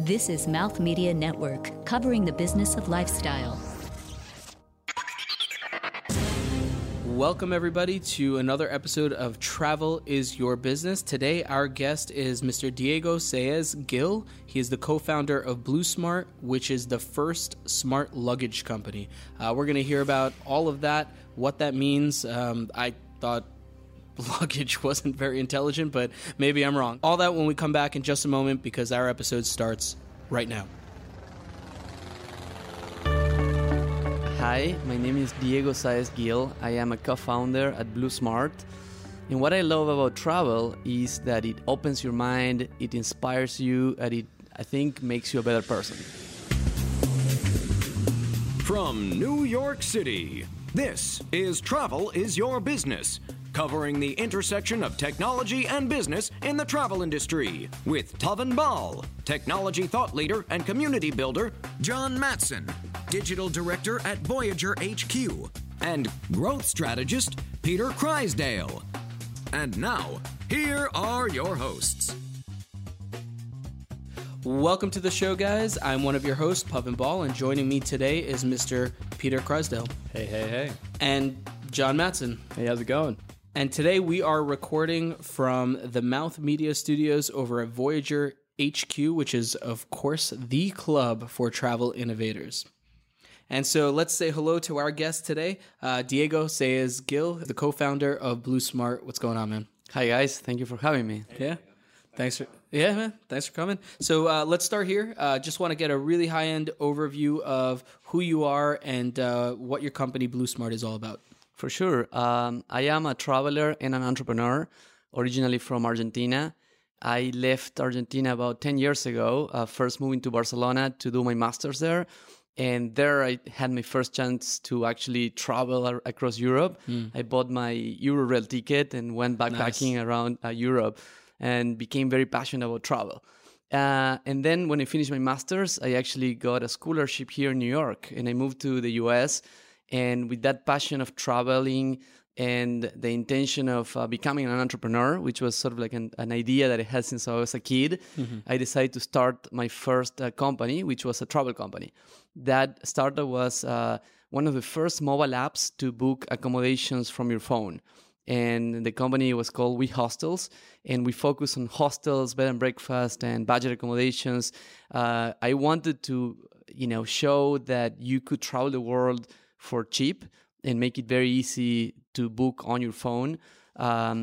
This is Mouth Media Network, covering the business of lifestyle. Welcome, everybody, to another episode of Travel is Your Business. Today, our guest is Mr. Diego Saez Gil. He is the co founder of Blue Smart, which is the first smart luggage company. Uh, we're going to hear about all of that, what that means. Um, I thought luggage wasn't very intelligent, but maybe I'm wrong. All that when we come back in just a moment because our episode starts right now. Hi, my name is Diego Saez Gil. I am a co founder at Blue Smart. And what I love about travel is that it opens your mind, it inspires you, and it, I think, makes you a better person. From New York City, this is Travel is Your Business, covering the intersection of technology and business in the travel industry with Pavan Ball, technology thought leader and community builder, John Matson, digital director at Voyager HQ, and growth strategist, Peter Kreisdale. And now, here are your hosts. Welcome to the show, guys. I'm one of your hosts, Pavan Ball, and joining me today is Mr. Peter Kreisdale Hey, hey, hey. and John Matson. Hey, how's it going? And today we are recording from the Mouth Media Studios over at Voyager HQ, which is, of course, the club for travel innovators. And so let's say hello to our guest today, uh, Diego Saez Gil, the co founder of Blue Smart. What's going on, man? Hi, guys. Thank you for having me. Yeah. Thanks for yeah, man. Thanks for coming. So uh, let's start here. Uh, just want to get a really high end overview of who you are and uh, what your company Blue Smart is all about. For sure. Um, I am a traveler and an entrepreneur, originally from Argentina. I left Argentina about 10 years ago, uh, first moving to Barcelona to do my master's there. And there I had my first chance to actually travel ar- across Europe. I bought my Eurail ticket and went backpacking around uh, Europe and became very passionate about travel. Uh, and then when I finished my master's, I actually got a scholarship here in New York and I moved to the US. And with that passion of traveling and the intention of uh, becoming an entrepreneur, which was sort of like an, an idea that I had since I was a kid, I decided to start my first uh, company, which was a travel company. That startup was uh, one of the first mobile apps to book accommodations from your phone and the company was called We Hostels, and we focus on hostels, bed and breakfast, and budget accommodations. Uh, I wanted to, you know, show that you could travel the world for cheap and make it very easy to book on your phone. Um,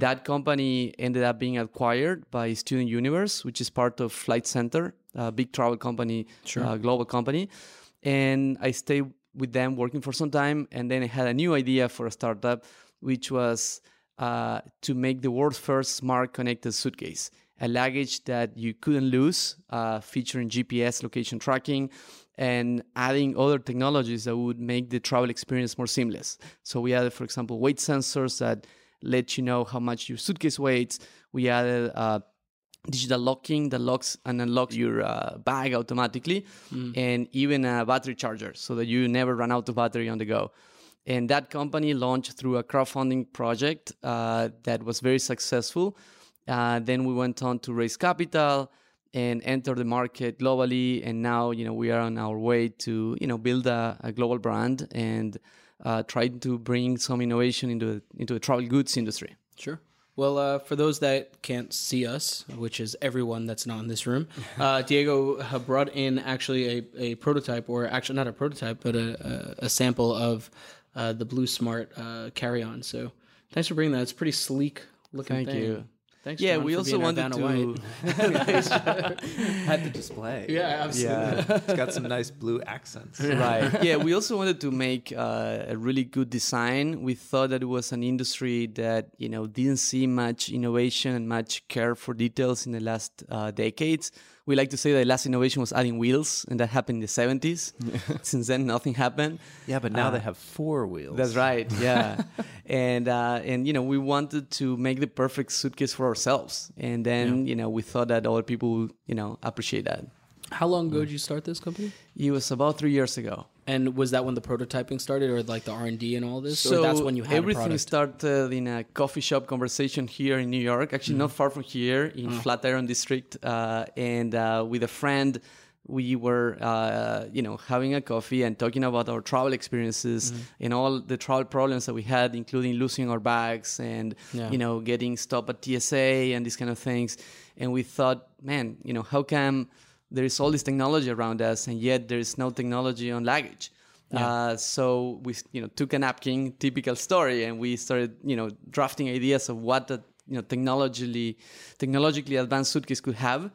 That company ended up being acquired by Student Universe, which is part of Flight Center, a big travel company, uh, global company. And I stayed with them working for some time, and then I had a new idea for a startup which was uh, to make the world's first smart connected suitcase, a luggage that you couldn't lose, uh, featuring GPS location tracking and adding other technologies that would make the travel experience more seamless. So we added, for example, weight sensors that let you know how much your suitcase weighs. We added uh, digital locking that locks and unlocks your uh, bag automatically, and even a battery charger so that you never run out of battery on the go. And that company launched through a crowdfunding project uh, that was very successful. Uh, then we went on to raise capital and enter the market globally. And now, you know, we are on our way to, you know, build a, a global brand and uh, trying to bring some innovation into into the travel goods industry. Sure. Well, uh, for those that can't see us, which is everyone that's not in this room, uh, Diego brought in actually a, a prototype, or actually not a prototype, but a, a, a sample of uh, the Blue Smart uh, carry on. So thanks for bringing that. It's pretty sleek looking Thank thing. you. Thanks. Yeah, John, we for also being wanted to. White. Had the display. yeah, absolutely. Yeah. it's got some nice blue accents. right. Yeah, we also wanted to make uh, a really good design. We thought that it was an industry that you know didn't see much innovation and much care for details in the last uh, decades. We like to say that the last innovation was adding wheels, and that happened in the seventies. Since then, nothing happened. Yeah, but now Uh, they have four wheels. That's right. Yeah, and uh, and you know we wanted to make the perfect suitcase for ourselves, and then you know we thought that other people would, you know appreciate that. How long ago did you start this company? It was about three years ago. And was that when the prototyping started, or like the R and D and all this? So or that's when you had everything started in a coffee shop conversation here in New York, actually not far from here in Flatiron District, uh, and uh, with a friend. We were, uh, you know, having a coffee and talking about our travel experiences and all the travel problems that we had, including losing our bags and, Yeah. you know, getting stopped at TSA and these kind of things. And we thought, man, you know, how come there is all this technology around us and yet there is no technology on luggage? Uh, so we, you know, took a napkin, typical story, and we started, you know, drafting ideas of what the, you know, technologically, technologically advanced suitcase could have.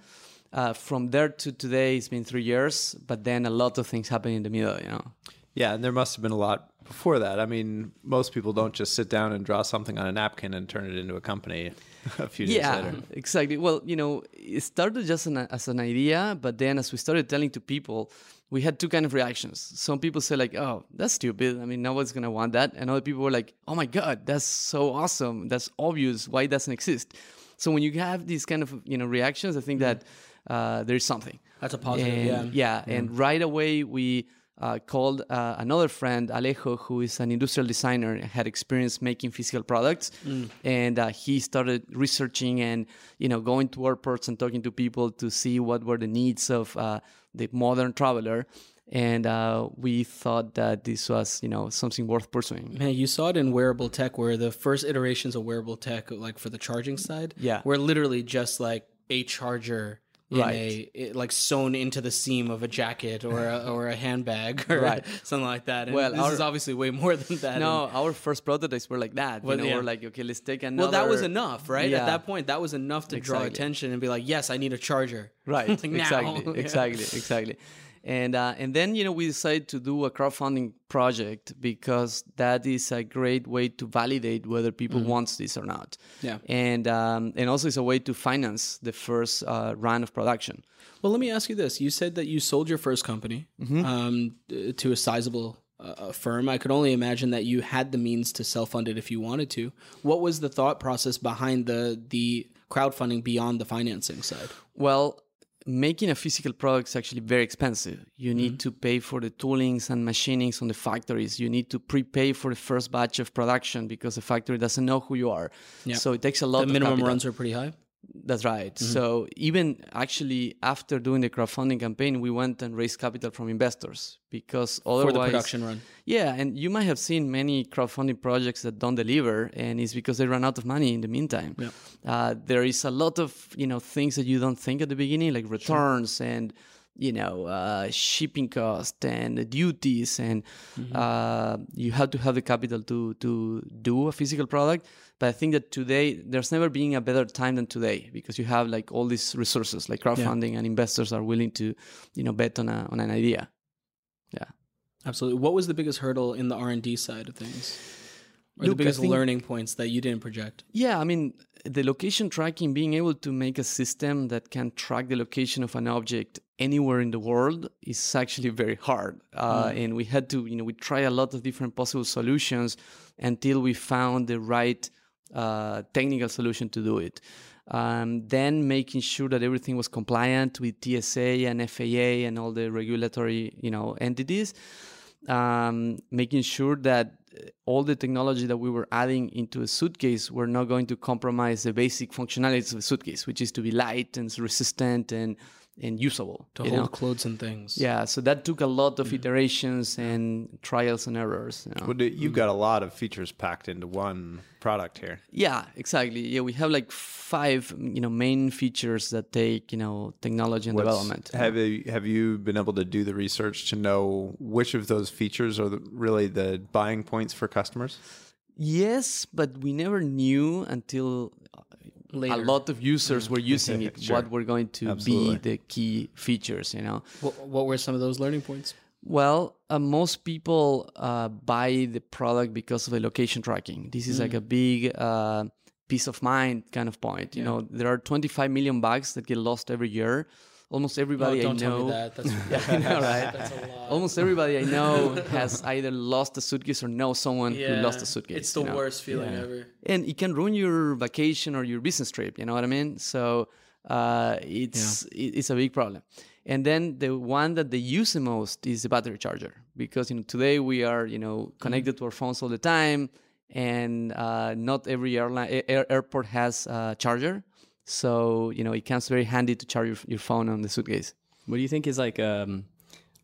Uh, from there to today, it's been three years, but then a lot of things happen in the middle, you know. Yeah, and there must have been a lot before that. I mean, most people don't just sit down and draw something on a napkin and turn it into a company a few days yeah, later. exactly. Well, you know, it started just an, as an idea, but then as we started telling to people, we had two kind of reactions. Some people say like, "Oh, that's stupid. I mean, no one's gonna want that," and other people were like, "Oh my god, that's so awesome. That's obvious. Why it doesn't exist?" So when you have these kind of you know reactions, I think that uh, there is something. That's a positive, And- yeah. yeah, and right away we uh, called uh, another friend, Alejo, who is an industrial designer, and had experience making physical products, and uh, he started researching and you know going to airports and talking to people to see what were the needs of uh, the modern traveler. And uh, we thought that this was, you know, something worth pursuing. Man, you saw it in wearable tech, where the first iterations of wearable tech, like for the charging side, Yeah. were literally just like a charger. In Right. a it, like sewn into the seam of a jacket or a, or a handbag or Right. something like that. And Well, this our- is obviously way more than that. No, And- our first prototypes were like that. Well, you know, yeah. we're like, okay, let's take another. well, that was enough, right? Yeah. At that point, that was enough to draw attention and be like, "Yes, I need a charger." Right. Like, exactly. Exactly. Exactly. And uh, and then you know we decided to do a crowdfunding project because that is a great way to validate whether people want this or not. Mm-hmm. Yeah. And um, and also it's a way to finance the first uh, run of production. Well, let me ask you this: You said that you sold your first company Mm-hmm. um, to a sizable uh, firm. I could only imagine that you had the means to self-fund it if you wanted to. What was the thought process behind the the crowdfunding beyond the financing side? Well, making a physical product is actually very expensive. You need Mm-hmm. to pay for the toolings and machinings on the factories. You need to prepay for the first batch of production because the factory doesn't know who you are. Yeah. So it takes a lot The of minimum capital. runs are pretty high. That's right. Mm-hmm. So even actually after doing the crowdfunding campaign, we went and raised capital from investors because otherwise For the production run. Yeah, and you might have seen many crowdfunding projects that don't deliver, and it's because they run out of money in the meantime. Yeah. Uh, there is a lot of you know things that you don't think at the beginning, like returns and you know uh, shipping cost and duties, and Mm-hmm. uh, you have to have the capital to to do a physical product. But I think that today there's never been a better time than today because you have like all these resources, like crowdfunding, and investors are willing to you know bet on a on an idea. Yeah. Absolutely. What was the biggest hurdle in the R and D side of things, or Look, the biggest think- learning points that you didn't project? Yeah, I mean, the location tracking, being able to make a system that can track the location of an object anywhere in the world is actually very hard. Uh, And we had to, you know, we try a lot of different possible solutions until we found the right uh, technical solution to do it. Um, then making sure that everything was compliant with TSA and FAA and all the regulatory, you know, entities um, making sure that all the technology that we were adding into a suitcase were not going to compromise the basic functionalities of a suitcase, which is to be light and resistant and and usable. To hold know? clothes and things. Yeah, so that took a lot of iterations and trials and errors. You know? Well, you've got a lot of features packed into one product here. Yeah, exactly. Yeah, we have like five, you know, main features that take, you know, technology and What's- development. Have you have you been able to do the research to know which of those features are the, really the buying points for customers? Yes, but we never knew until uh, Later. a lot of users were using it Sure. what were going to Absolutely. be the key features, you know. What, what were some of those learning points? Well, uh, most people uh, buy the product because of the location tracking. This is like a big uh, peace of mind kind of point. You know, there are 25 million bags that get lost every year. Almost everybody don't I know. tell me that. That's, I know, right? that's a lot. Almost everybody I know has either lost a suitcase or know someone who lost a suitcase. It's the you know? worst feeling ever. and it can ruin your vacation or your business trip you know what i mean so uh, it's it- it's a big problem And then the one that they use the most is the battery charger because you know today we are you know connected to our phones all the time, and uh, not every airline air, airport has a charger. So you know it comes very handy to charge your, your phone on the suitcase. What do you think is like um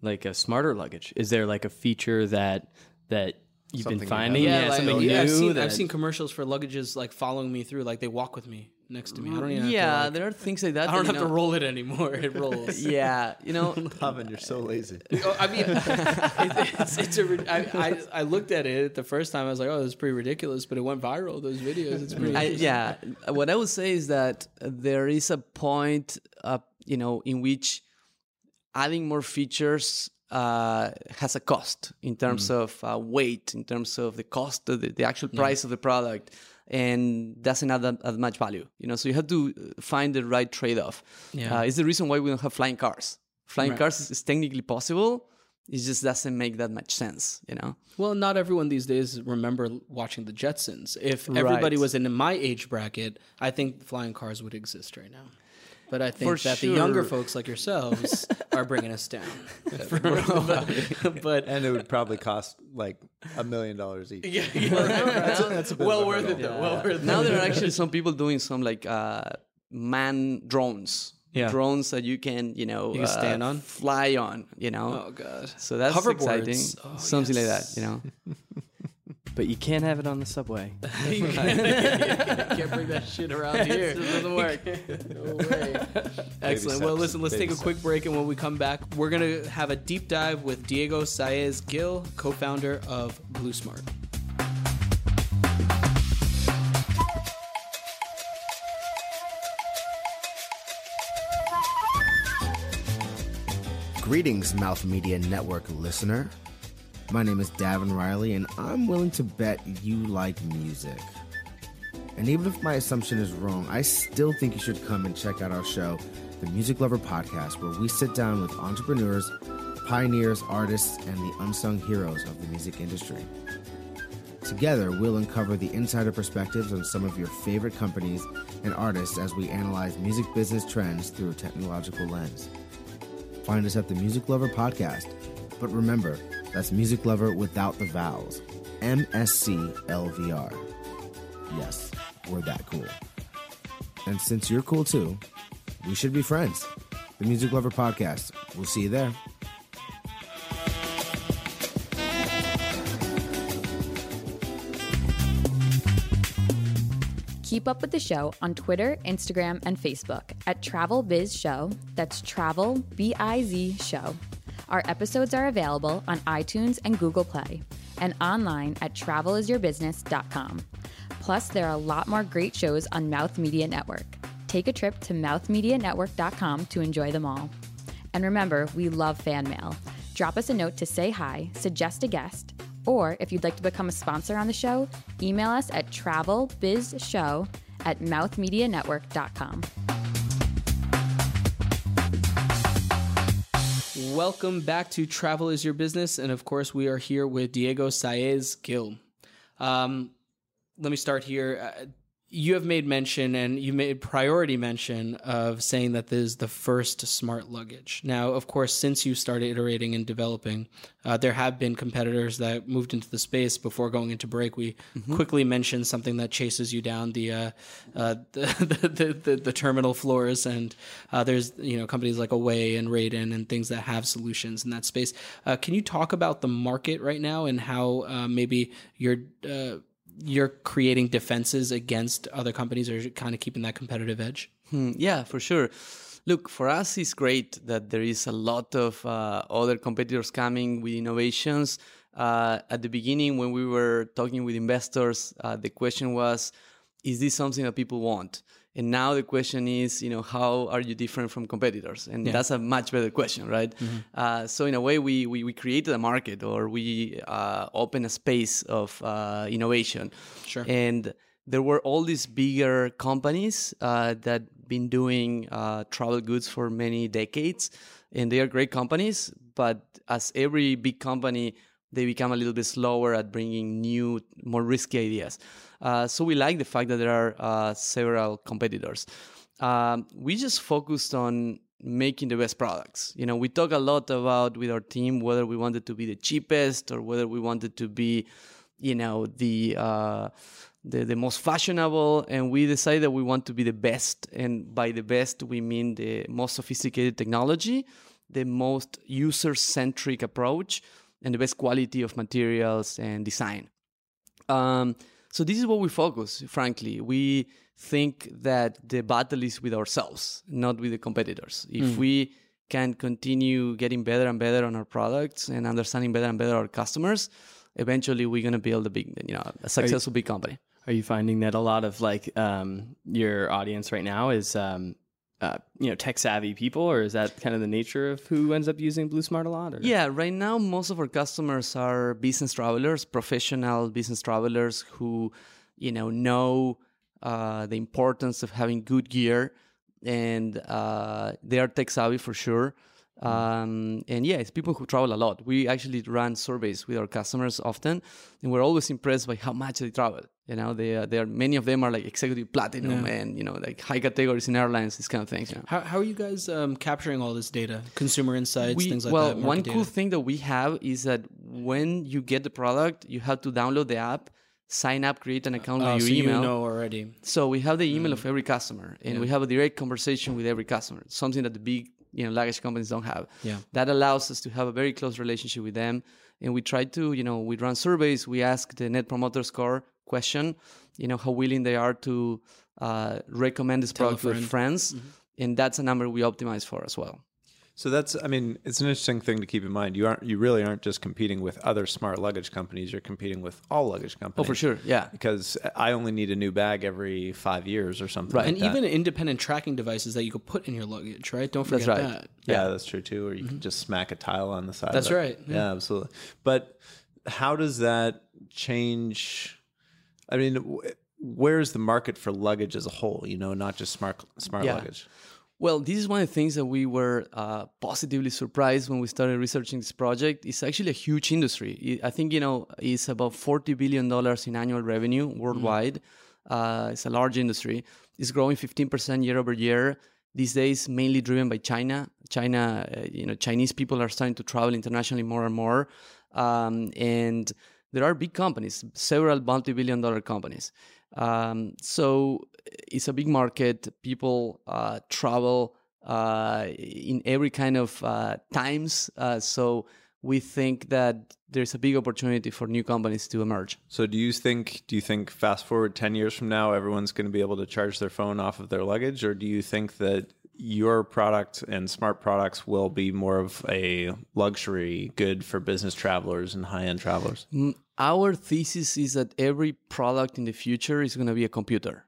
like a smarter luggage? Is there like a feature that that you've Something been you finding? Yeah, Yeah, like, something yeah, I've new. seen, that, I've seen commercials for luggages like following me through, like they walk with me next to me. I don't even. Have yeah, to, like- there are things like that. I don't that, have you to roll it anymore. It rolls. Yeah, you know, Pavan, you're so lazy. Oh, I mean, it, it's, it's a. rid- I, I, I looked at it the first time. I was like, "Oh, this is pretty ridiculous," but it went viral. Those videos. It's pretty. I, yeah, what I would say is that there is a point, uh, you know, in which adding more features uh, has a cost in terms of uh, weight, in terms of the cost of the, the actual price of the product, and doesn't add that, that much value. You know, so you have to find the right trade-off. Yeah. Uh, it's the reason why we don't have flying cars. Flying Right. cars is, is technically possible. It just doesn't make that much sense. You know. Well, not everyone these days remember watching the Jetsons. If everybody Right. was in my age bracket, I think flying cars would exist right now. But I think For that the younger folks like yourselves are bringing us down. but, but And it would probably cost like a million dollars each. yeah, yeah, That's a, that's a well worth it hurdle. though. Well worth it. now there are actually some people doing some like uh, man drones. Yeah. Drones that you can, you know, You can uh, stand on? fly on, you know. Oh god. So that's Hoverboards. exciting. Oh, Something like that, you know. But you can't have it on the subway. you can't, can't bring that shit around here. It doesn't work. No way. Excellent. Well, steps, listen, let's baby take a quick break, and when we come back, we're going to have a deep dive with Diego Saez Gil, co founder of Blue Smart. Greetings, Mouth Media Network listener. My name is Davin Riley, and I'm willing to bet you like music. And even if my assumption is wrong, I still think you should come and check out our show, the Music Lover Podcast, where we sit down with entrepreneurs, pioneers, artists, and the unsung heroes of the music industry. Together, we'll uncover the insider perspectives on some of your favorite companies and artists as we analyze music business trends through a technological lens. Find us at the Music Lover Podcast. But remember, that's Music Lover without the vowels. M S C L V R. Yes, we're that cool. And since you're cool too, we should be friends. The Music Lover Podcast. We'll see you there. Keep up with the show on Twitter, Instagram, and Facebook at Travel Biz Show. That's Travel B I Z Show. Our episodes are available on iTunes and Google Play and online at travelisyourbusiness.com. Plus, there are a lot more great shows on Mouth Media Network. Take a trip to mouthmedianetwork.com to enjoy them all. And remember, we love fan mail. Drop us a note to say hi, suggest a guest, or if you'd like to become a sponsor on the show, email us at travelbizshow at mouthmedianetwork.com. Welcome back to Travel is Your Business. And of course, we are here with Diego Saez Gil. Um, let me start here. Uh, you have made mention and you made priority mention of saying that this is the first smart luggage. Now, of course, since you started iterating and developing, uh, there have been competitors that moved into the space before going into break. We quickly mentioned something that chases you down the uh, uh, the, the, the, the terminal floors, and uh, there's you know companies like Away and Raden and things that have solutions in that space. Uh, can you talk about the market right now and how uh, maybe you're uh, you're creating defenses against other companies, or kind of keeping that competitive edge? Hmm, yeah, for sure. Look, for us, it's great that there is a lot of uh, other competitors coming with innovations. Uh, at the beginning, when we were talking with investors, uh, the question was, is this something that people want? And now the question is, you know, how are you different from competitors? And that's a much better question, right? Uh, so in a way, we, we, we created a market or we uh, open a space of uh, innovation. Sure. And there were all these bigger companies uh, that been doing uh, travel goods for many decades, and they are great companies. But as every big company, they become a little bit slower at bringing new, more risky ideas. Uh, so we like the fact that there are uh, several competitors. Um, we just focused on making the best products. You know, we talk a lot about with our team whether we wanted to be the cheapest or whether we wanted to be, you know, the uh, the, the most fashionable, and we decided that we want to be the best. And by the best, we mean the most sophisticated technology, the most user centric approach, and the best quality of materials and design. Um, so this is what we focus. Frankly, we think that the battle is with ourselves, not with the competitors. If we can continue getting better and better on our products and understanding better and better our customers, eventually we're gonna build a big, you know, a successful big company. Are you finding that a lot of like um, your audience right now is um, uh, you know tech savvy people, or is that kind of the nature of who ends up using Blue Smart a lot? Or? Yeah, right now most of our customers are business travelers, professional business travelers who, you know, know uh, the importance of having good gear, and uh, they are tech savvy for sure. Um, and yeah, it's people who travel a lot. We actually run surveys with our customers often, and we're always impressed by how much they travel. You know, they are, they are many of them are like executive platinum and you know like high categories in airlines, these kind of things. You know. How, how are you guys um, capturing all this data, consumer insights, We- things like well, that? Well, one cool data? thing that we have is that when you get the product, you have to download the app, sign up, create an account Oh, with so your email. you know already. So we have the email Mm. of every customer, and we have a direct conversation with every customer. Something that the big, you know, luggage companies don't have. Yeah. That allows us to have a very close relationship with them, and we try to, you know, we run surveys. We ask the Net Promoter Score question, you know, how willing they are to uh, recommend this Tell product to their friend. friends, and that's a number we optimize for as well. So that's, I mean, it's an interesting thing to keep in mind. You aren't, you really aren't just competing with other smart luggage companies. You're competing with all luggage companies. Oh, for sure, yeah. Because I only need a new bag every five years or something. Right. like And that. even independent tracking devices that you could put in your luggage, right? Don't forget That's right. that. yeah, that's true too. Or you mm-hmm. can just smack a tile on the side. That's right, Yeah. absolutely. But how does that change? I mean, where's the market for luggage as a whole? You know, not just smart smart Yeah. luggage. Well, this is one of the things that we were uh, positively surprised when we started researching this project. It's actually a huge industry. I I think you know it's about forty billion dollars in annual revenue worldwide. Uh, it's a large industry. It's growing fifteen percent year over year. These days, mainly driven by China. China, uh, you know, Chinese people are starting to travel internationally more and more, um, and there are big companies, several multi-billion-dollar companies. Um, so it's a big market. People uh, travel uh, in every kind of uh, times. Uh, so we think that there's a big opportunity for new companies to emerge. So do you think do you think fast forward 10 years from now everyone's going to be able to charge their phone off of their luggage or do you think that your product and smart products will be more of a luxury good for business travelers and high-end travelers? Mm, Our thesis is that every product in the future is going to be a computer.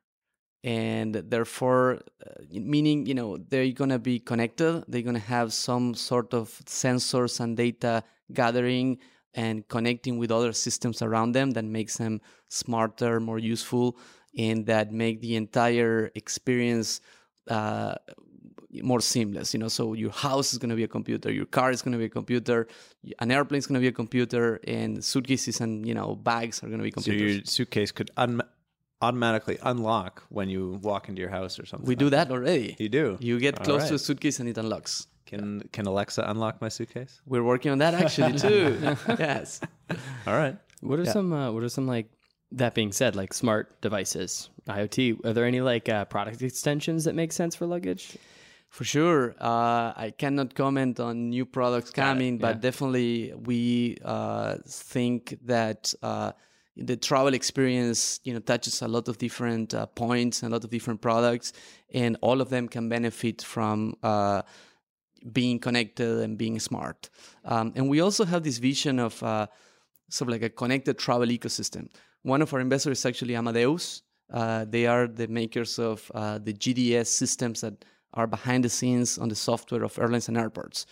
And therefore, uh, meaning, you know, they're going to be connected. They're going to have some sort of sensors and data gathering and connecting with other systems around them that makes them smarter, more useful, and that make the entire experience uh, more seamless you know so your house is going to be a computer your car is going to be a computer an airplane is going to be a computer and suitcases and you know bags are going to be So your suitcase could un- automatically unlock when you walk into your house or something. we like do that already You do? you get All close to a suitcase and it unlocks Can can Alexa unlock my suitcase? we're working on that actually too yes All right. What are some uh, what are some like that being said, like smart devices, IoT? Are there any like uh, product extensions that make sense for luggage? For sure. Uh, I cannot comment on new products coming, but yeah. definitely we uh, think that uh, the travel experience, you know, touches a lot of different uh, points and a lot of different products, and all of them can benefit from uh, being connected and being smart. Um, and we also have this vision of uh, sort of like a connected travel ecosystem. One of our investors is actually Amadeus. Uh, they are the makers of uh, the GDS systems that are behind the scenes on the software of airlines and airports.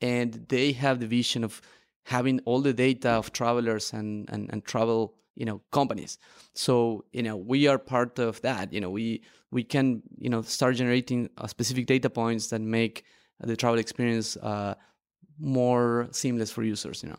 And they have the vision of having all the data of travelers and, and, and travel you know companies. So you know we are part of that. You know we we can you know start generating uh, specific data points that make the travel experience uh, more seamless for users you know?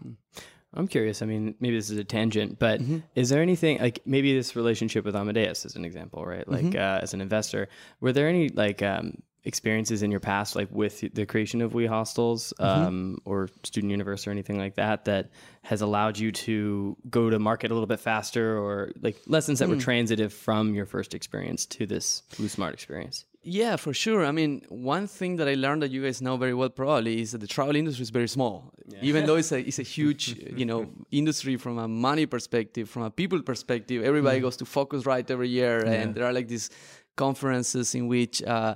I'm curious. I mean, maybe this is a tangent, but is there anything like maybe this relationship with Amadeus is an example, right? Like uh, as an investor, were there any like um, experiences in your past, like with the creation of We Hostels um, or Student Universe or anything like that, that has allowed you to go to market a little bit faster, or like lessons that were transitive from your first experience to this Blue Smart experience? Yeah, for sure. I mean, one thing that I learned that you guys know very well probably is that the travel industry is very small. Even though it's a it's a huge, you know, industry from a money perspective, from a people perspective, everybody goes to Phocuswright every year and there are like these conferences in which uh,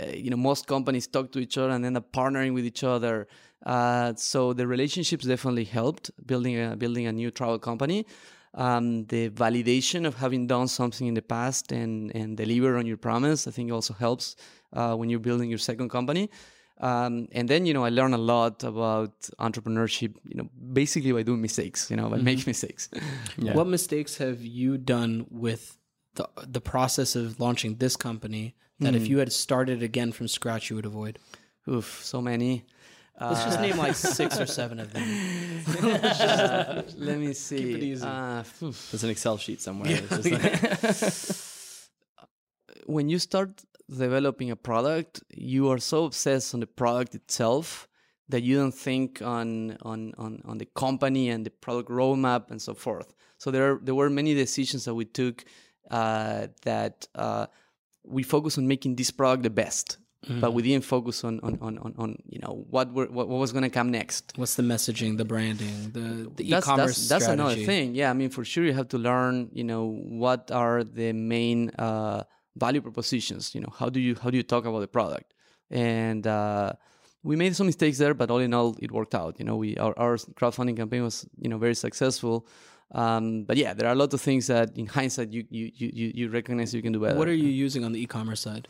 uh, you know most companies talk to each other and end up partnering with each other. Uh, so the relationships definitely helped building a building a new travel company. Um, the validation of having done something in the past and and deliver on your promise, I think also helps uh, when you're building your second company. Um, and then you know I learned a lot about entrepreneurship. You know, basically by doing mistakes. You know, by making mistakes. What mistakes have you done with the the process of launching this company that if you had started again from scratch you would avoid? Oof, so many. Let's just name like six or seven of them. Let me see. it easy. Uh. There's an Excel sheet somewhere. Just like- when you start developing a product, you are so obsessed on the product itself that you don't think on on on, on the company and the product roadmap and so forth. So there there were many decisions that we took uh, that uh, we focus on making this product the best, but we didn't focus on on, on, on, on you know what were, what, what was going to come next. What's the messaging, the branding, the the that's, e-commerce that's, that's another thing. Yeah, I mean, for sure, you have to learn. You know, what are the main uh, value propositions? You know, how do you how do you talk about the product? And uh, we made some mistakes there, but all in all, it worked out. You know, we our, our crowdfunding campaign was you know very successful. Um, but yeah, there are a lot of things that, in hindsight, you you you you recognize you can do better. What are you using on the e-commerce side?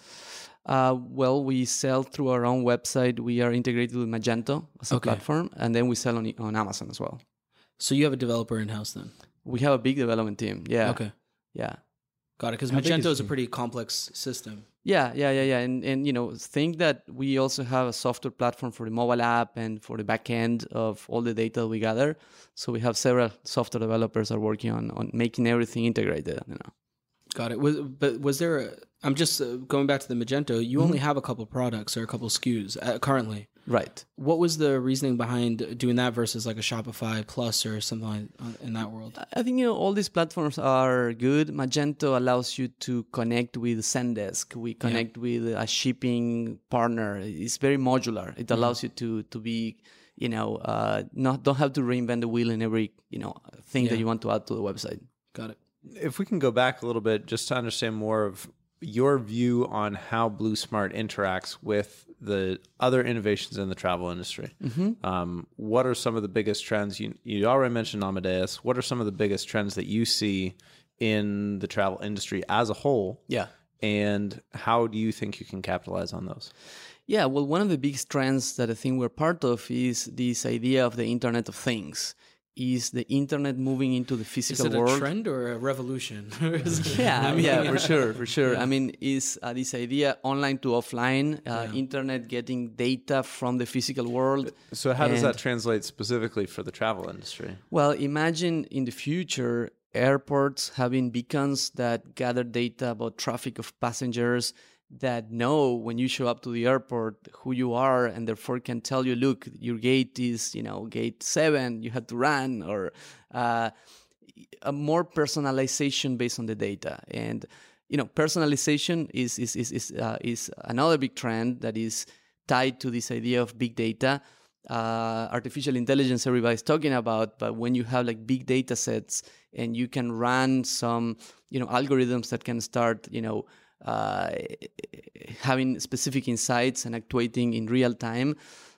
Uh, well, we sell through our own website. We are integrated with Magento as a Okay. platform, and then we sell on on Amazon as well. So you have a developer in house then? We have a big development team. Yeah. Okay, Yeah. Got it. Because Magento is a pretty complex system. Yeah, yeah, yeah, yeah. And and you know, think that we also have a software platform for the mobile app and for the back end of all the data we gather. So we have several software developers are working on on making everything integrated. You know. Got it. Was but was there? A, I'm just uh, going back to the Magento. You only have a couple products or a couple SKUs uh, currently. Right. What was the reasoning behind doing that versus like a Shopify Plus or something like uh, in that world? I think you know all these platforms are good. Magento allows you to connect with Zendesk. We connect with a shipping partner. It's very modular. It allows you to to be, you know, uh, not don't have to reinvent the wheel in every you know thing that you want to add to the website. Got it. If we can go back a little bit just to understand more of your view on how Blue Smart interacts with the other innovations in the travel industry. Um, what are some of the biggest trends? You, you already mentioned Amadeus. What are some of the biggest trends that you see in the travel industry as a whole? Yeah. And how do you think you can capitalize on those? Yeah, well, one of the big trends that I think we're part of is this idea of the Internet of Things. Is the internet moving into the physical world? Is physical it a world? trend or a revolution? yeah, yeah, for sure, for sure. I mean, is uh, this idea online to offline, uh, internet getting data from the physical world? So, how does that translate specifically for the travel industry? Well, imagine in the future airports having beacons that gather data about traffic of passengers that know when you show up to the airport who you are and therefore can tell you look your gate is you know gate 7 you had to run or uh, a more personalization based on the data. And you know personalization is is is is, uh, is another big trend that is tied to this idea of big data. Uh, artificial intelligence everybody's talking about but when you have like big data sets and you can run some you know algorithms that can start you know uh, having specific insights and actuating in real time.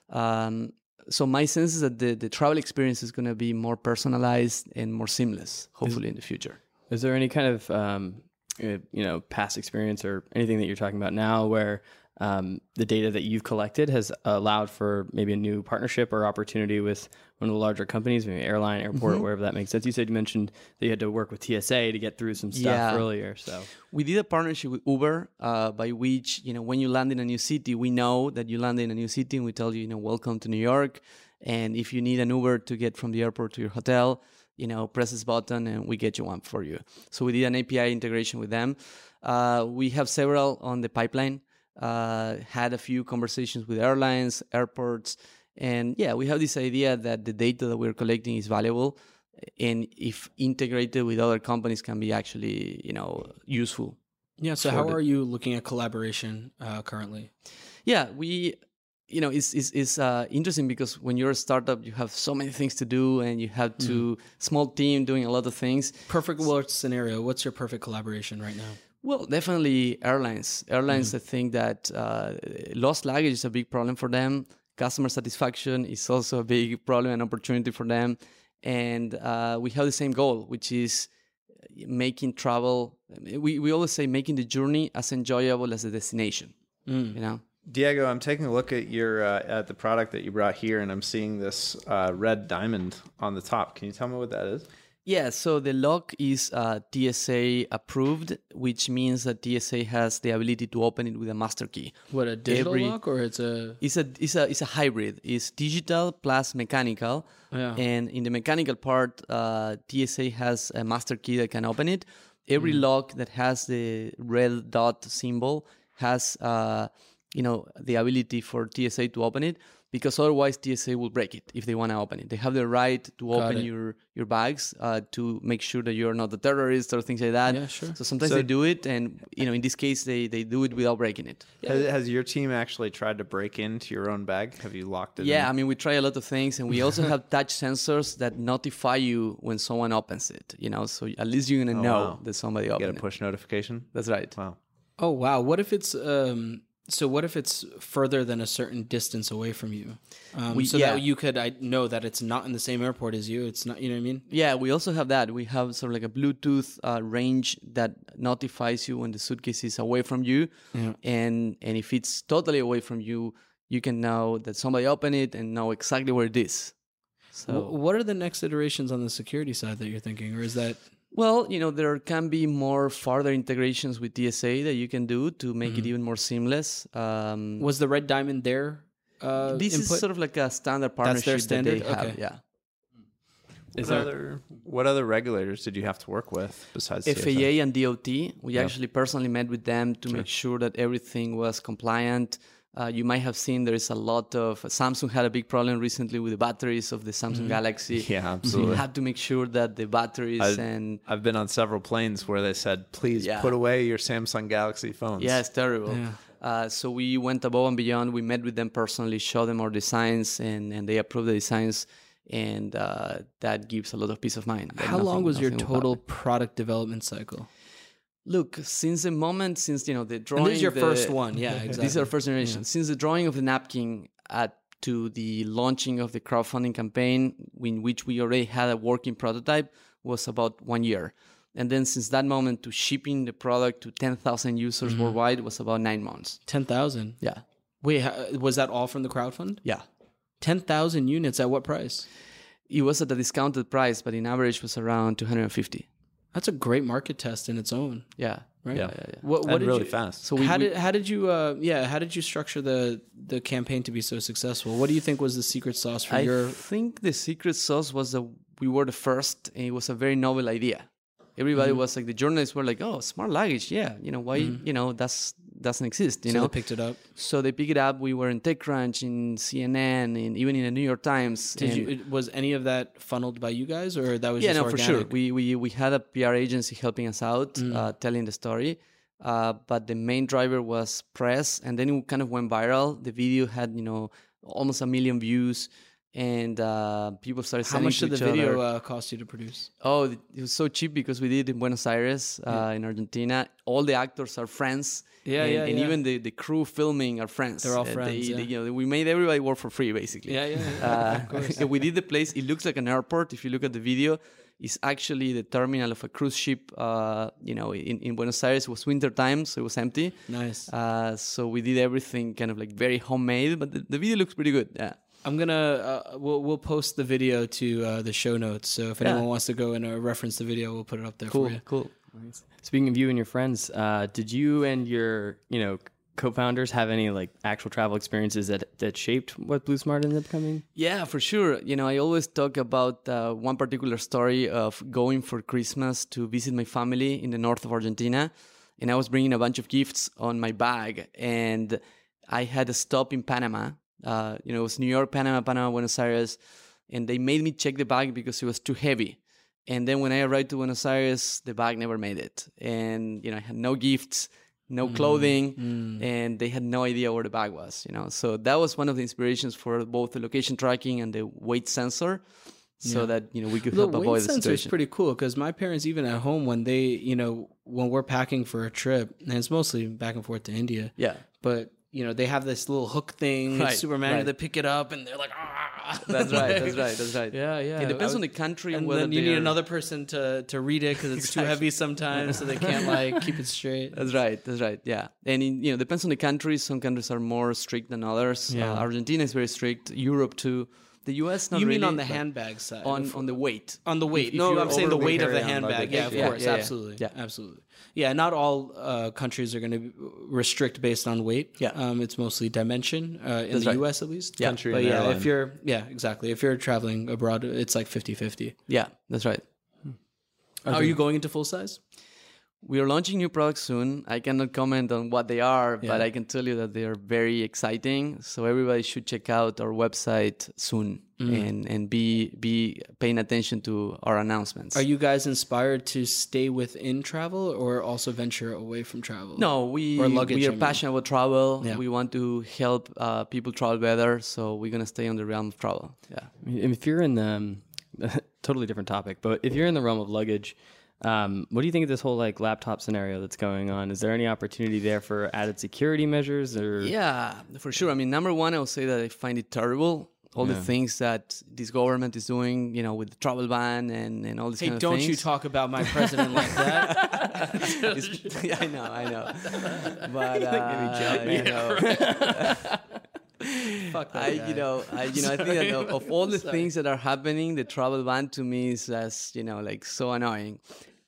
Um, so my sense is that the, the travel experience is going to be more personalized and more seamless hopefully in the future. Is there any kind of um, uh, you know past experience or anything that you're talking about now where um, the data that you've collected has allowed for maybe a new partnership or opportunity with one of the larger companies, maybe airline, airport, wherever that makes sense? You said you mentioned that you had to work with TSA to get through some stuff Yeah. earlier. So we did a partnership with Uber, uh, by which you know when you land in a new city, we know that you landed in a new city, and we tell you, you know, welcome to New York. And if you need an Uber to get from the airport to your hotel, you know, press this button, and we get you one for you. So we did an API integration with them. Uh, we have several on the pipeline. Uh, had a few conversations with airlines, airports, and yeah, we have this idea that the data that we're collecting is valuable, and if integrated with other companies, can be actually you know useful. Yeah. So how the- are you looking at collaboration uh, currently? Yeah, we, you know, it's it's, it's uh, interesting because when you're a startup, you have so many things to do, and you have to small team doing a lot of things. Perfect world scenario. What's your perfect collaboration right now? Well, definitely airlines. Airlines, I think that uh, lost luggage is a big problem for them. Customer satisfaction is also a big problem and opportunity for them. And uh, we have the same goal, which is making travel. We, we always say making the journey as enjoyable as the destination. You know. Diego, I'm taking a look at your uh, at the product that you brought here, and I'm seeing this uh, red diamond on the top. Can you tell me what that is? Yeah, so the lock is uh, TSA approved, which means that TSA has the ability to open it with a master key. What a digital Every- lock or it's a It's a it's a it's a hybrid. It's digital plus mechanical. Yeah. And in the mechanical part, uh, TSA has a master key that can open it. Every lock that has the red dot symbol has uh, you know the ability for TSA to open it because otherwise TSA will break it if they want to open it. They have the right to open it. your your bags uh, to make sure that you're not a terrorist or things like that. Yeah, sure. So sometimes So- they do it, and you know in this case they they do it without breaking it. Has, has your team actually tried to break into your own bag? Have you locked it? Yeah, I mean, we try a lot of things, and we also have touch sensors that notify you when someone opens it. You know, so at least you're gonna Oh, know wow. that somebody opened. you get opened a it. push notification. That's right. Wow. Oh wow! What if it's um? So what if it's further than a certain distance away from you? Um, We- so yeah. that you could I know that it's not in the same airport as you. It's not. You know what I mean? Yeah, we also have that. We have sort of like a Bluetooth uh, range that notifies you when the suitcase is away from you, and and if it's totally away from you, you can know that somebody opened it and know exactly where it is. So. Wh- what are the next iterations on the security side that you're thinking, or is that Well, you know, there can be more further integrations with TSA that you can do to make Mm-hmm. it even more seamless. Um, was the red diamond there? Uh, this input? is sort of like a standard That's partnership their that standard? they have. Okay. Yeah. What other what other regulators did you have to work with besides TSA? FAA and DOT. We actually personally met with them to make sure that everything was compliant. Uh, you might have seen there is a lot of Samsung had a big problem recently with the batteries of the Samsung Galaxy. Mm-hmm. Yeah, So you absolutely. have to make sure that the batteries I- and I've been on several planes where they said, "Please Yeah. put away your Samsung Galaxy phones." Yeah, it's terrible. Uh, so we went above and beyond. We met with them personally, showed them our designs, and, and they approved the designs, and uh, that gives a lot of peace of mind. that How long was your total product development cycle? Look, since the moment, since you know the drawing, And this is your the- first one, yeah, exactly. This is our first generation. Since the drawing of the napkin at to the launching of the crowdfunding campaign, in which we already had a working prototype, was about one year. And then since that moment to shipping the product to 10,000 users Mm-hmm. worldwide was about nine months. Ten thousand. Yeah. Wait, was that all from the crowdfund? Yeah. Ten thousand units at what price? It was at a discounted price, but in average was around 250. That's a great market test in its own, Yeah. right? Yeah. What, what and did really you, fast. So we, how we- did how did you uh yeah how did you structure the the campaign to be so successful? What do you think was the secret sauce for I your I think the secret sauce was that we were the first, and it was a very novel idea. Everybody Mm-hmm. was like, the journalists were like, "Oh, smart luggage, yeah, you know why? You know that's doesn't exist, you so know." they picked it up? so they pick it up. We were in TechCrunch, in CNN, and even in the New York Times. Did you was any of that funneled by you guys or that was yeah, just no, for sure. We, we we had a PR agency helping us out, Mm. uh, telling the story. Uh, but the main driver was press, and then it kind of went viral. The video had you know almost a million views, and uh, people started How much to did the video uh, cost you to produce? Oh, it was so cheap because we did it in Buenos Aires, uh, in Argentina. All the actors are friends. Yeah, and, yeah, and yeah. even the, the crew filming are friends. They're all friends, They, yeah. they, you know, we made everybody work for free, basically. Yeah, yeah, Uh, we did the place. It looks like an airport. If you look at the video, it's actually the terminal of a cruise ship. Uh, you know, in, in Buenos Aires, it was winter time, so it was empty. Nice. Uh, so we did everything kind of like very homemade, but the, the video looks pretty good. Yeah. I'm gonna uh, we'll we'll post the video to uh, the show notes. So if Yeah. anyone wants to go and uh, reference the video, we'll put it up there Cool, for you. cool. Speaking of you and your friends, uh, did you and your you know co-founders have any like actual travel experiences that that shaped what Blue Smart ended up coming? Yeah, for sure. You know, I always talk about uh, one particular story of going for Christmas to visit my family in the north of Argentina. and I was bringing a bunch of gifts on my bag, and I had a stop in Panama. Uh, you know, it was New York, Panama, Panama, Buenos Aires, and they made me check the bag because it was too heavy. And then when I arrived to Buenos Aires, the bag never made it, and you know, I had no gifts, no clothing, and they had no idea where the bag was. You know, so that was one of the inspirations for both the location tracking and the weight sensor, so that you know we could The help weight avoid the sensor is pretty cool because my parents, even at home, when they, you know, when we're packing for a trip, and it's mostly back and forth to India, yeah, but you know, they have this little hook thing, Right, it's super manual. right. They pick it up and they're like, ah. that's right, that's right, that's right. Yeah, yeah. It depends on the country And then you need another person to to read it because it's too heavy sometimes, so they can't like keep it straight. That's right. That's right. Yeah, and in, you know, depends on the country. Some countries are more strict than others. Yeah. Uh, Argentina is very strict. Europe too. The U.S. not you mean really, on the handbag side? on on the weight. on the weight. if no, you're I'm saying the weight of the handbag. Yeah, of yeah, course, yeah, yeah. absolutely, Yeah. absolutely. Yeah, not all uh, countries are going to restrict based on weight. Yeah. um, it's mostly dimension uh, in That's the right. U.S. at least. Yeah. Country but yeah, if you're yeah, exactly. If you're traveling abroad, it's like 50-50. Yeah, that's right. Are you going into full size? We are launching new products soon. I cannot comment on what they are, but I can tell you that they are very exciting. So everybody should check out our website soon Mm. and and be be paying attention to our announcements. Are you guys inspired to stay within travel or also venture away from travel? No, we luggage, we I are mean. passionate about travel. Yeah. We want to help uh, people travel better, so we're gonna stay on the realm of travel. Yeah. I If you're in the um, totally different topic, but if you're in the realm of luggage, um, what do you think of this whole like laptop scenario that's going on? Is there any opportunity there for added security measures or? Yeah, for sure. I mean, number one, I will say that I find it terrible. All the things that this government is doing, you know, with the travel ban and, and all this Hey, kind of don't you talk about my president like that. Yeah, I know, I know. But uh, you know, Fuck that I, guy. you know, I, you know, I think that of, of all the things that are happening, the travel ban to me is as you know, like so annoying.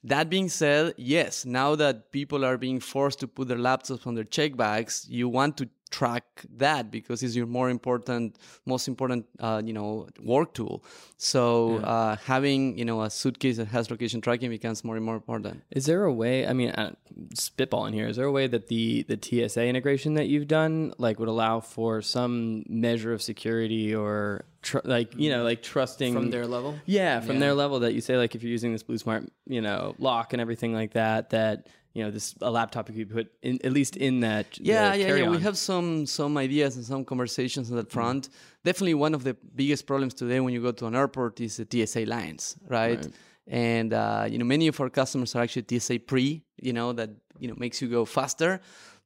That being said, yes, now that people are being forced to put their laptops on their check bags, you want to track that because it's your more important, most important, uh, you know, work tool. So uh, having you know a suitcase that has location tracking becomes more and more important. Is there a way? I mean, uh, spitballing here. Is there a way that the the TSA integration that you've done like would allow for some measure of security or tr- like you know like trusting From their level? Yeah, from their level that you say like if you're using this Blue Smart, you know, lock and everything like that, that you know this a laptop you could put in at least in that. yeah yeah yeah. We have some some ideas and some conversations on that front. Definitely one of the biggest problems today when you go to an airport is the tsa lines right, and uh, you know many of our customers are actually tsa pre you know that you know makes you go faster.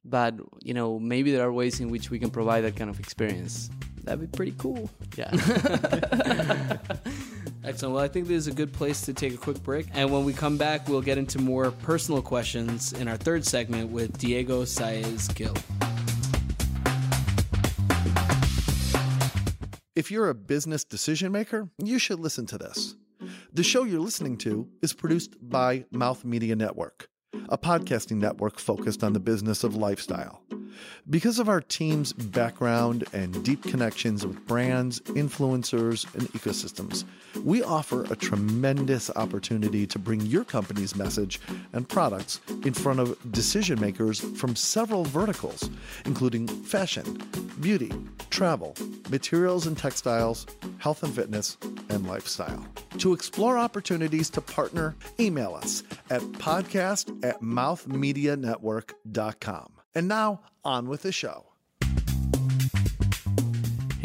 But you know maybe there are ways in which we can provide that kind of experience. That'd be pretty cool. yeah Excellent. Well, I think this is a good place to take a quick break. And when we come back, we'll get into more personal questions in our third segment with Diego Saez Gil. If you're a business decision maker, you should listen to this. The show you're listening to is produced by Mouth Media Network, a podcasting network focused on the business of lifestyle. Because of our team's background and deep connections with brands, influencers, and ecosystems, we offer a tremendous opportunity to bring your company's message and products in front of decision makers from several verticals, including fashion, beauty, travel, materials and textiles, health and fitness, and lifestyle. To explore opportunities to partner, email us at podcast at mouthmedianetwork.com. And now, on with the show.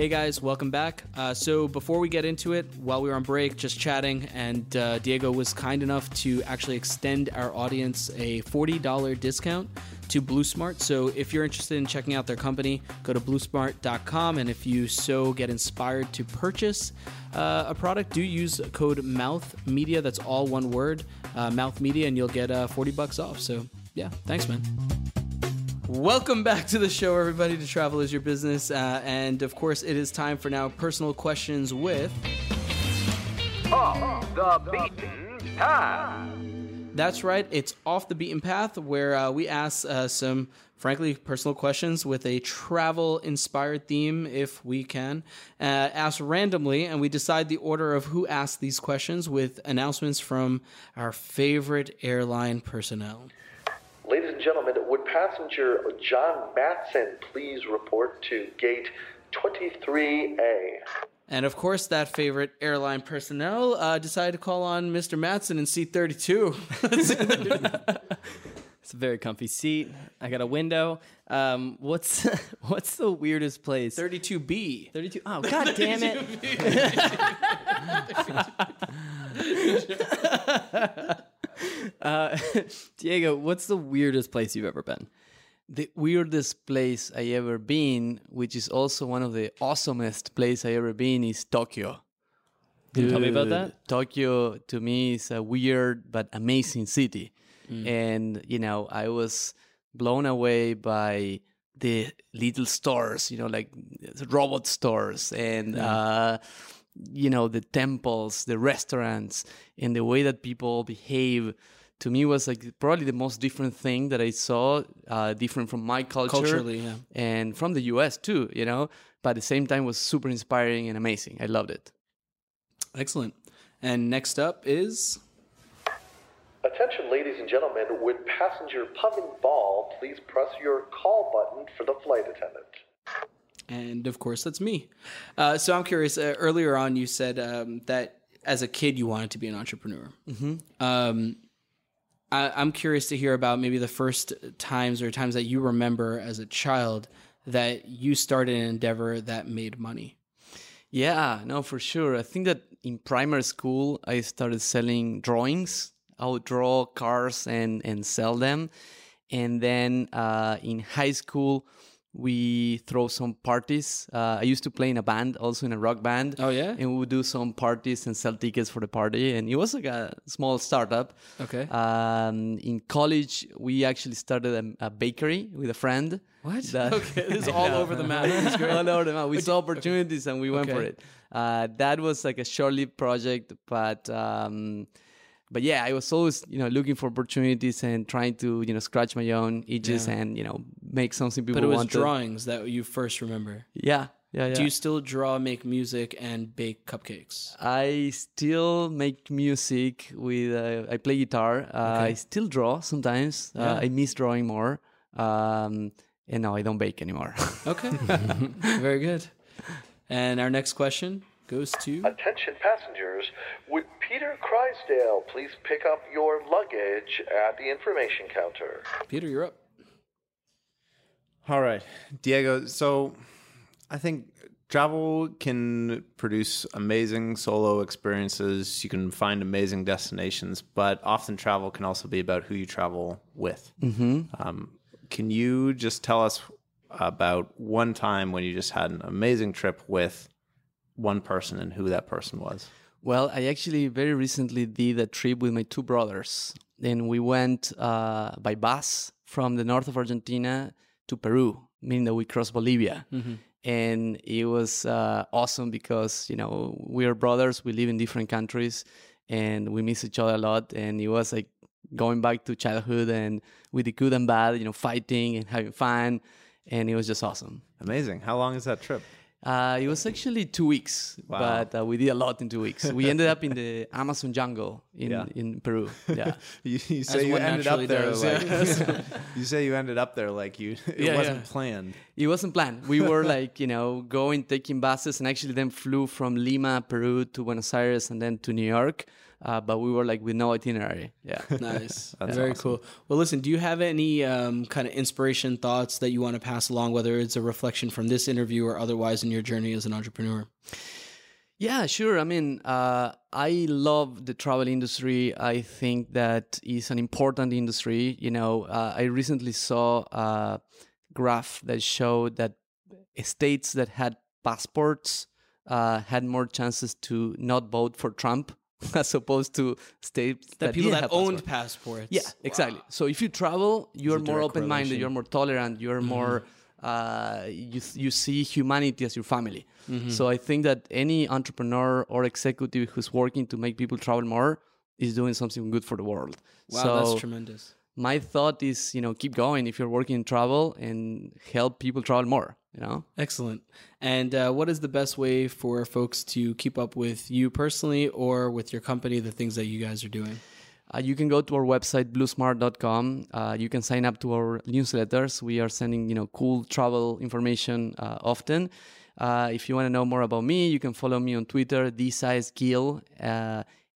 Hey guys, welcome back. Uh, so before we get into it, while we were on break, just chatting, and uh, Diego was kind enough to actually extend our audience a $40 discount to BlueSmart. So if you're interested in checking out their company, go to bluesmart.com, and if you so get inspired to purchase uh, a product, do use code Mouth Media. That's all one word, uh, Mouth Media, and you'll get uh, 40 bucks off. So yeah, thanks, man. Welcome back to the show, everybody. To travel is your business, uh, and of course, it is time for now personal questions with. Off the beaten path. That's right. It's off the beaten path, where uh, we ask uh, some, frankly, personal questions with a travel-inspired theme, if we can, uh, asked randomly, and we decide the order of who asked these questions with announcements from our favorite airline personnel. Ladies and and gentlemen, would passenger John Matson please report to gate 23A? And of course, that favorite airline personnel uh, decided to call on Mr. Matson in seat 32. It's a very comfy seat. I got a window. Um, what's what's the weirdest place? 32B. 32. Oh, god damn it. Uh, Diego, what's the weirdest place you've ever been? The weirdest place I ever been, which is also one of the awesomest place I ever been, is Tokyo. Can you tell me about that? Tokyo to me is a weird but amazing city. And, you know, I was blown away by the little stores, you know, like robot stores and, uh, you know, the temples, the restaurants, and the way that people behave. To me, was like probably the most different thing that I saw, uh, different from my culture Culturally, yeah. and from the US too, you know, but at the same time was super inspiring and amazing. I loved it. Excellent. And next up is Attention, ladies and gentlemen, would passenger Pavan Ball please press your call button for the flight attendant? And of course, that's me. Uh, so I'm curious. Uh, earlier on, you said um, that as a kid you wanted to be an entrepreneur. Mm-hmm. Um, I, I'm curious to hear about maybe the first times or times that you remember as a child that you started an endeavor that made money. Yeah, no, for sure. I think that in primary school, I started selling drawings. I would draw cars and, and sell them. And then uh, in high school, we throw some parties. Uh, I used to play in a band, also in a rock band. Oh, yeah? And we would do some parties and sell tickets for the party. And it was like a small startup. Okay. Um, in college, we actually started a, a bakery with a friend. What? That- okay, this is all over the map. All over the map. We saw opportunities and we went for it. Uh, that was like a short-lived project, but um, but yeah, I was always you know looking for opportunities and trying to you know scratch my own itches Yeah. and you know make something people But it was wanted. drawings that you first remember. Yeah, yeah, yeah. Do you still draw, make music, and bake cupcakes? I still make music with. Uh, I play guitar. Uh, I still draw sometimes. Yeah. Uh, I miss drawing more. Um, and no, I don't bake anymore. Okay. Very good. And our next question goes to Attention passengers, would Peter Crysdale please pick up your luggage at the information counter? Peter. You're up. All right, Diego. So I think travel can produce amazing solo experiences. You can find amazing destinations, but often travel can also be about who you travel with. Mm-hmm. Um, can you just tell us about one time when you just had an amazing trip with one person and who that person was? Well, I actually very recently did a trip with my two brothers. And we went uh, by bus from the north of Argentina to Peru, meaning that we crossed Bolivia. And it was uh, awesome because, you know, we are brothers, we live in different countries, and we miss each other a lot. And it was like going back to childhood and with the good and bad, you know, fighting and having fun. And it was just awesome. Amazing. How long is that trip? Uh, it was actually two weeks, but uh, we did a lot in two weeks. We ended up in the Amazon jungle in, Yeah. in Peru. Yeah. You, you say you ended up there does, like you say you ended up there like you it Yeah, wasn't yeah. planned. It wasn't planned. We were like, you know, going, taking buses, and actually then flew from Lima, Peru to Buenos Aires and then to New York. Uh, but we were like with no itinerary. Yeah. Nice. Very cool. Well, listen, do you have any um, kind of inspiration thoughts that you want to pass along, whether it's a reflection from this interview or otherwise in your journey as an entrepreneur? Yeah, sure. I mean, uh, I love the travel industry. I think that is an important industry. You know, uh, I recently saw a graph that showed that states that had passports uh, had more chances to not vote for Trump as opposed to states That, that, people that owned passports. passports. Yeah, exactly. So if you travel, you're more open minded, you're more tolerant, you're more uh, you you see humanity as your family. So I think that any entrepreneur or executive who's working to make people travel more is doing something good for the world. Wow, so that's tremendous. My thought is, you know, keep going if you're working in travel and help people travel more. You know. Excellent. And uh, what is the best way for folks to keep up with you personally or with your company, the things that you guys are doing? Uh, you can go to our website bluesmart.com. Uh, you can sign up to our newsletters. We are sending you know cool travel information uh, often. Uh, if you want to know more about me, you can follow me on Twitter, dsaezgil.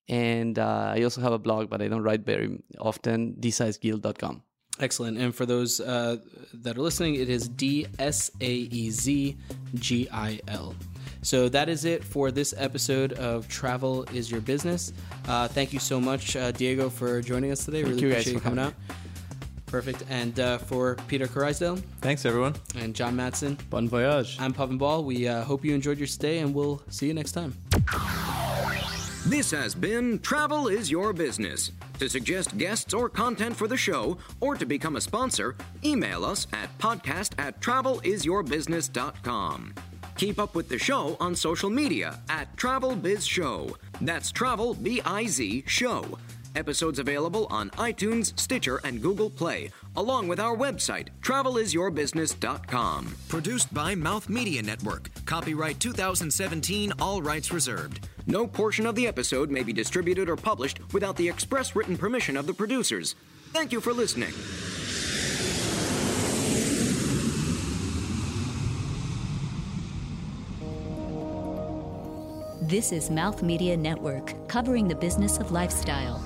And uh, I also have a blog, but I don't write very often, dsaezgil.com. Excellent. And for those uh, that are listening, it is D S A E Z G I L. So that is it for this episode of Travel is Your Business. Uh, thank you so much, uh, Diego, for joining us today. Thank really you guys appreciate you for coming having out. Perfect. And uh, for Peter Carisdale Thanks, everyone. and John Matson, Bon voyage. I'm Pavan Ball. We uh, hope you enjoyed your stay, and we'll see you next time. This has been Travel is Your Business. To suggest guests or content for the show, or to become a sponsor, email us at podcast at travelisyourbusiness.com. Keep up with the show on social media at Travel Biz Show. That's Travel B I Z Show. Episodes available on iTunes, Stitcher, and Google Play, along with our website, travelisyourbusiness.com. Produced by Mouth Media Network. Copyright 2017, all rights reserved. No portion of the episode may be distributed or published without the express written permission of the producers. Thank you for listening. This is Mouth Media Network, covering the business of lifestyle.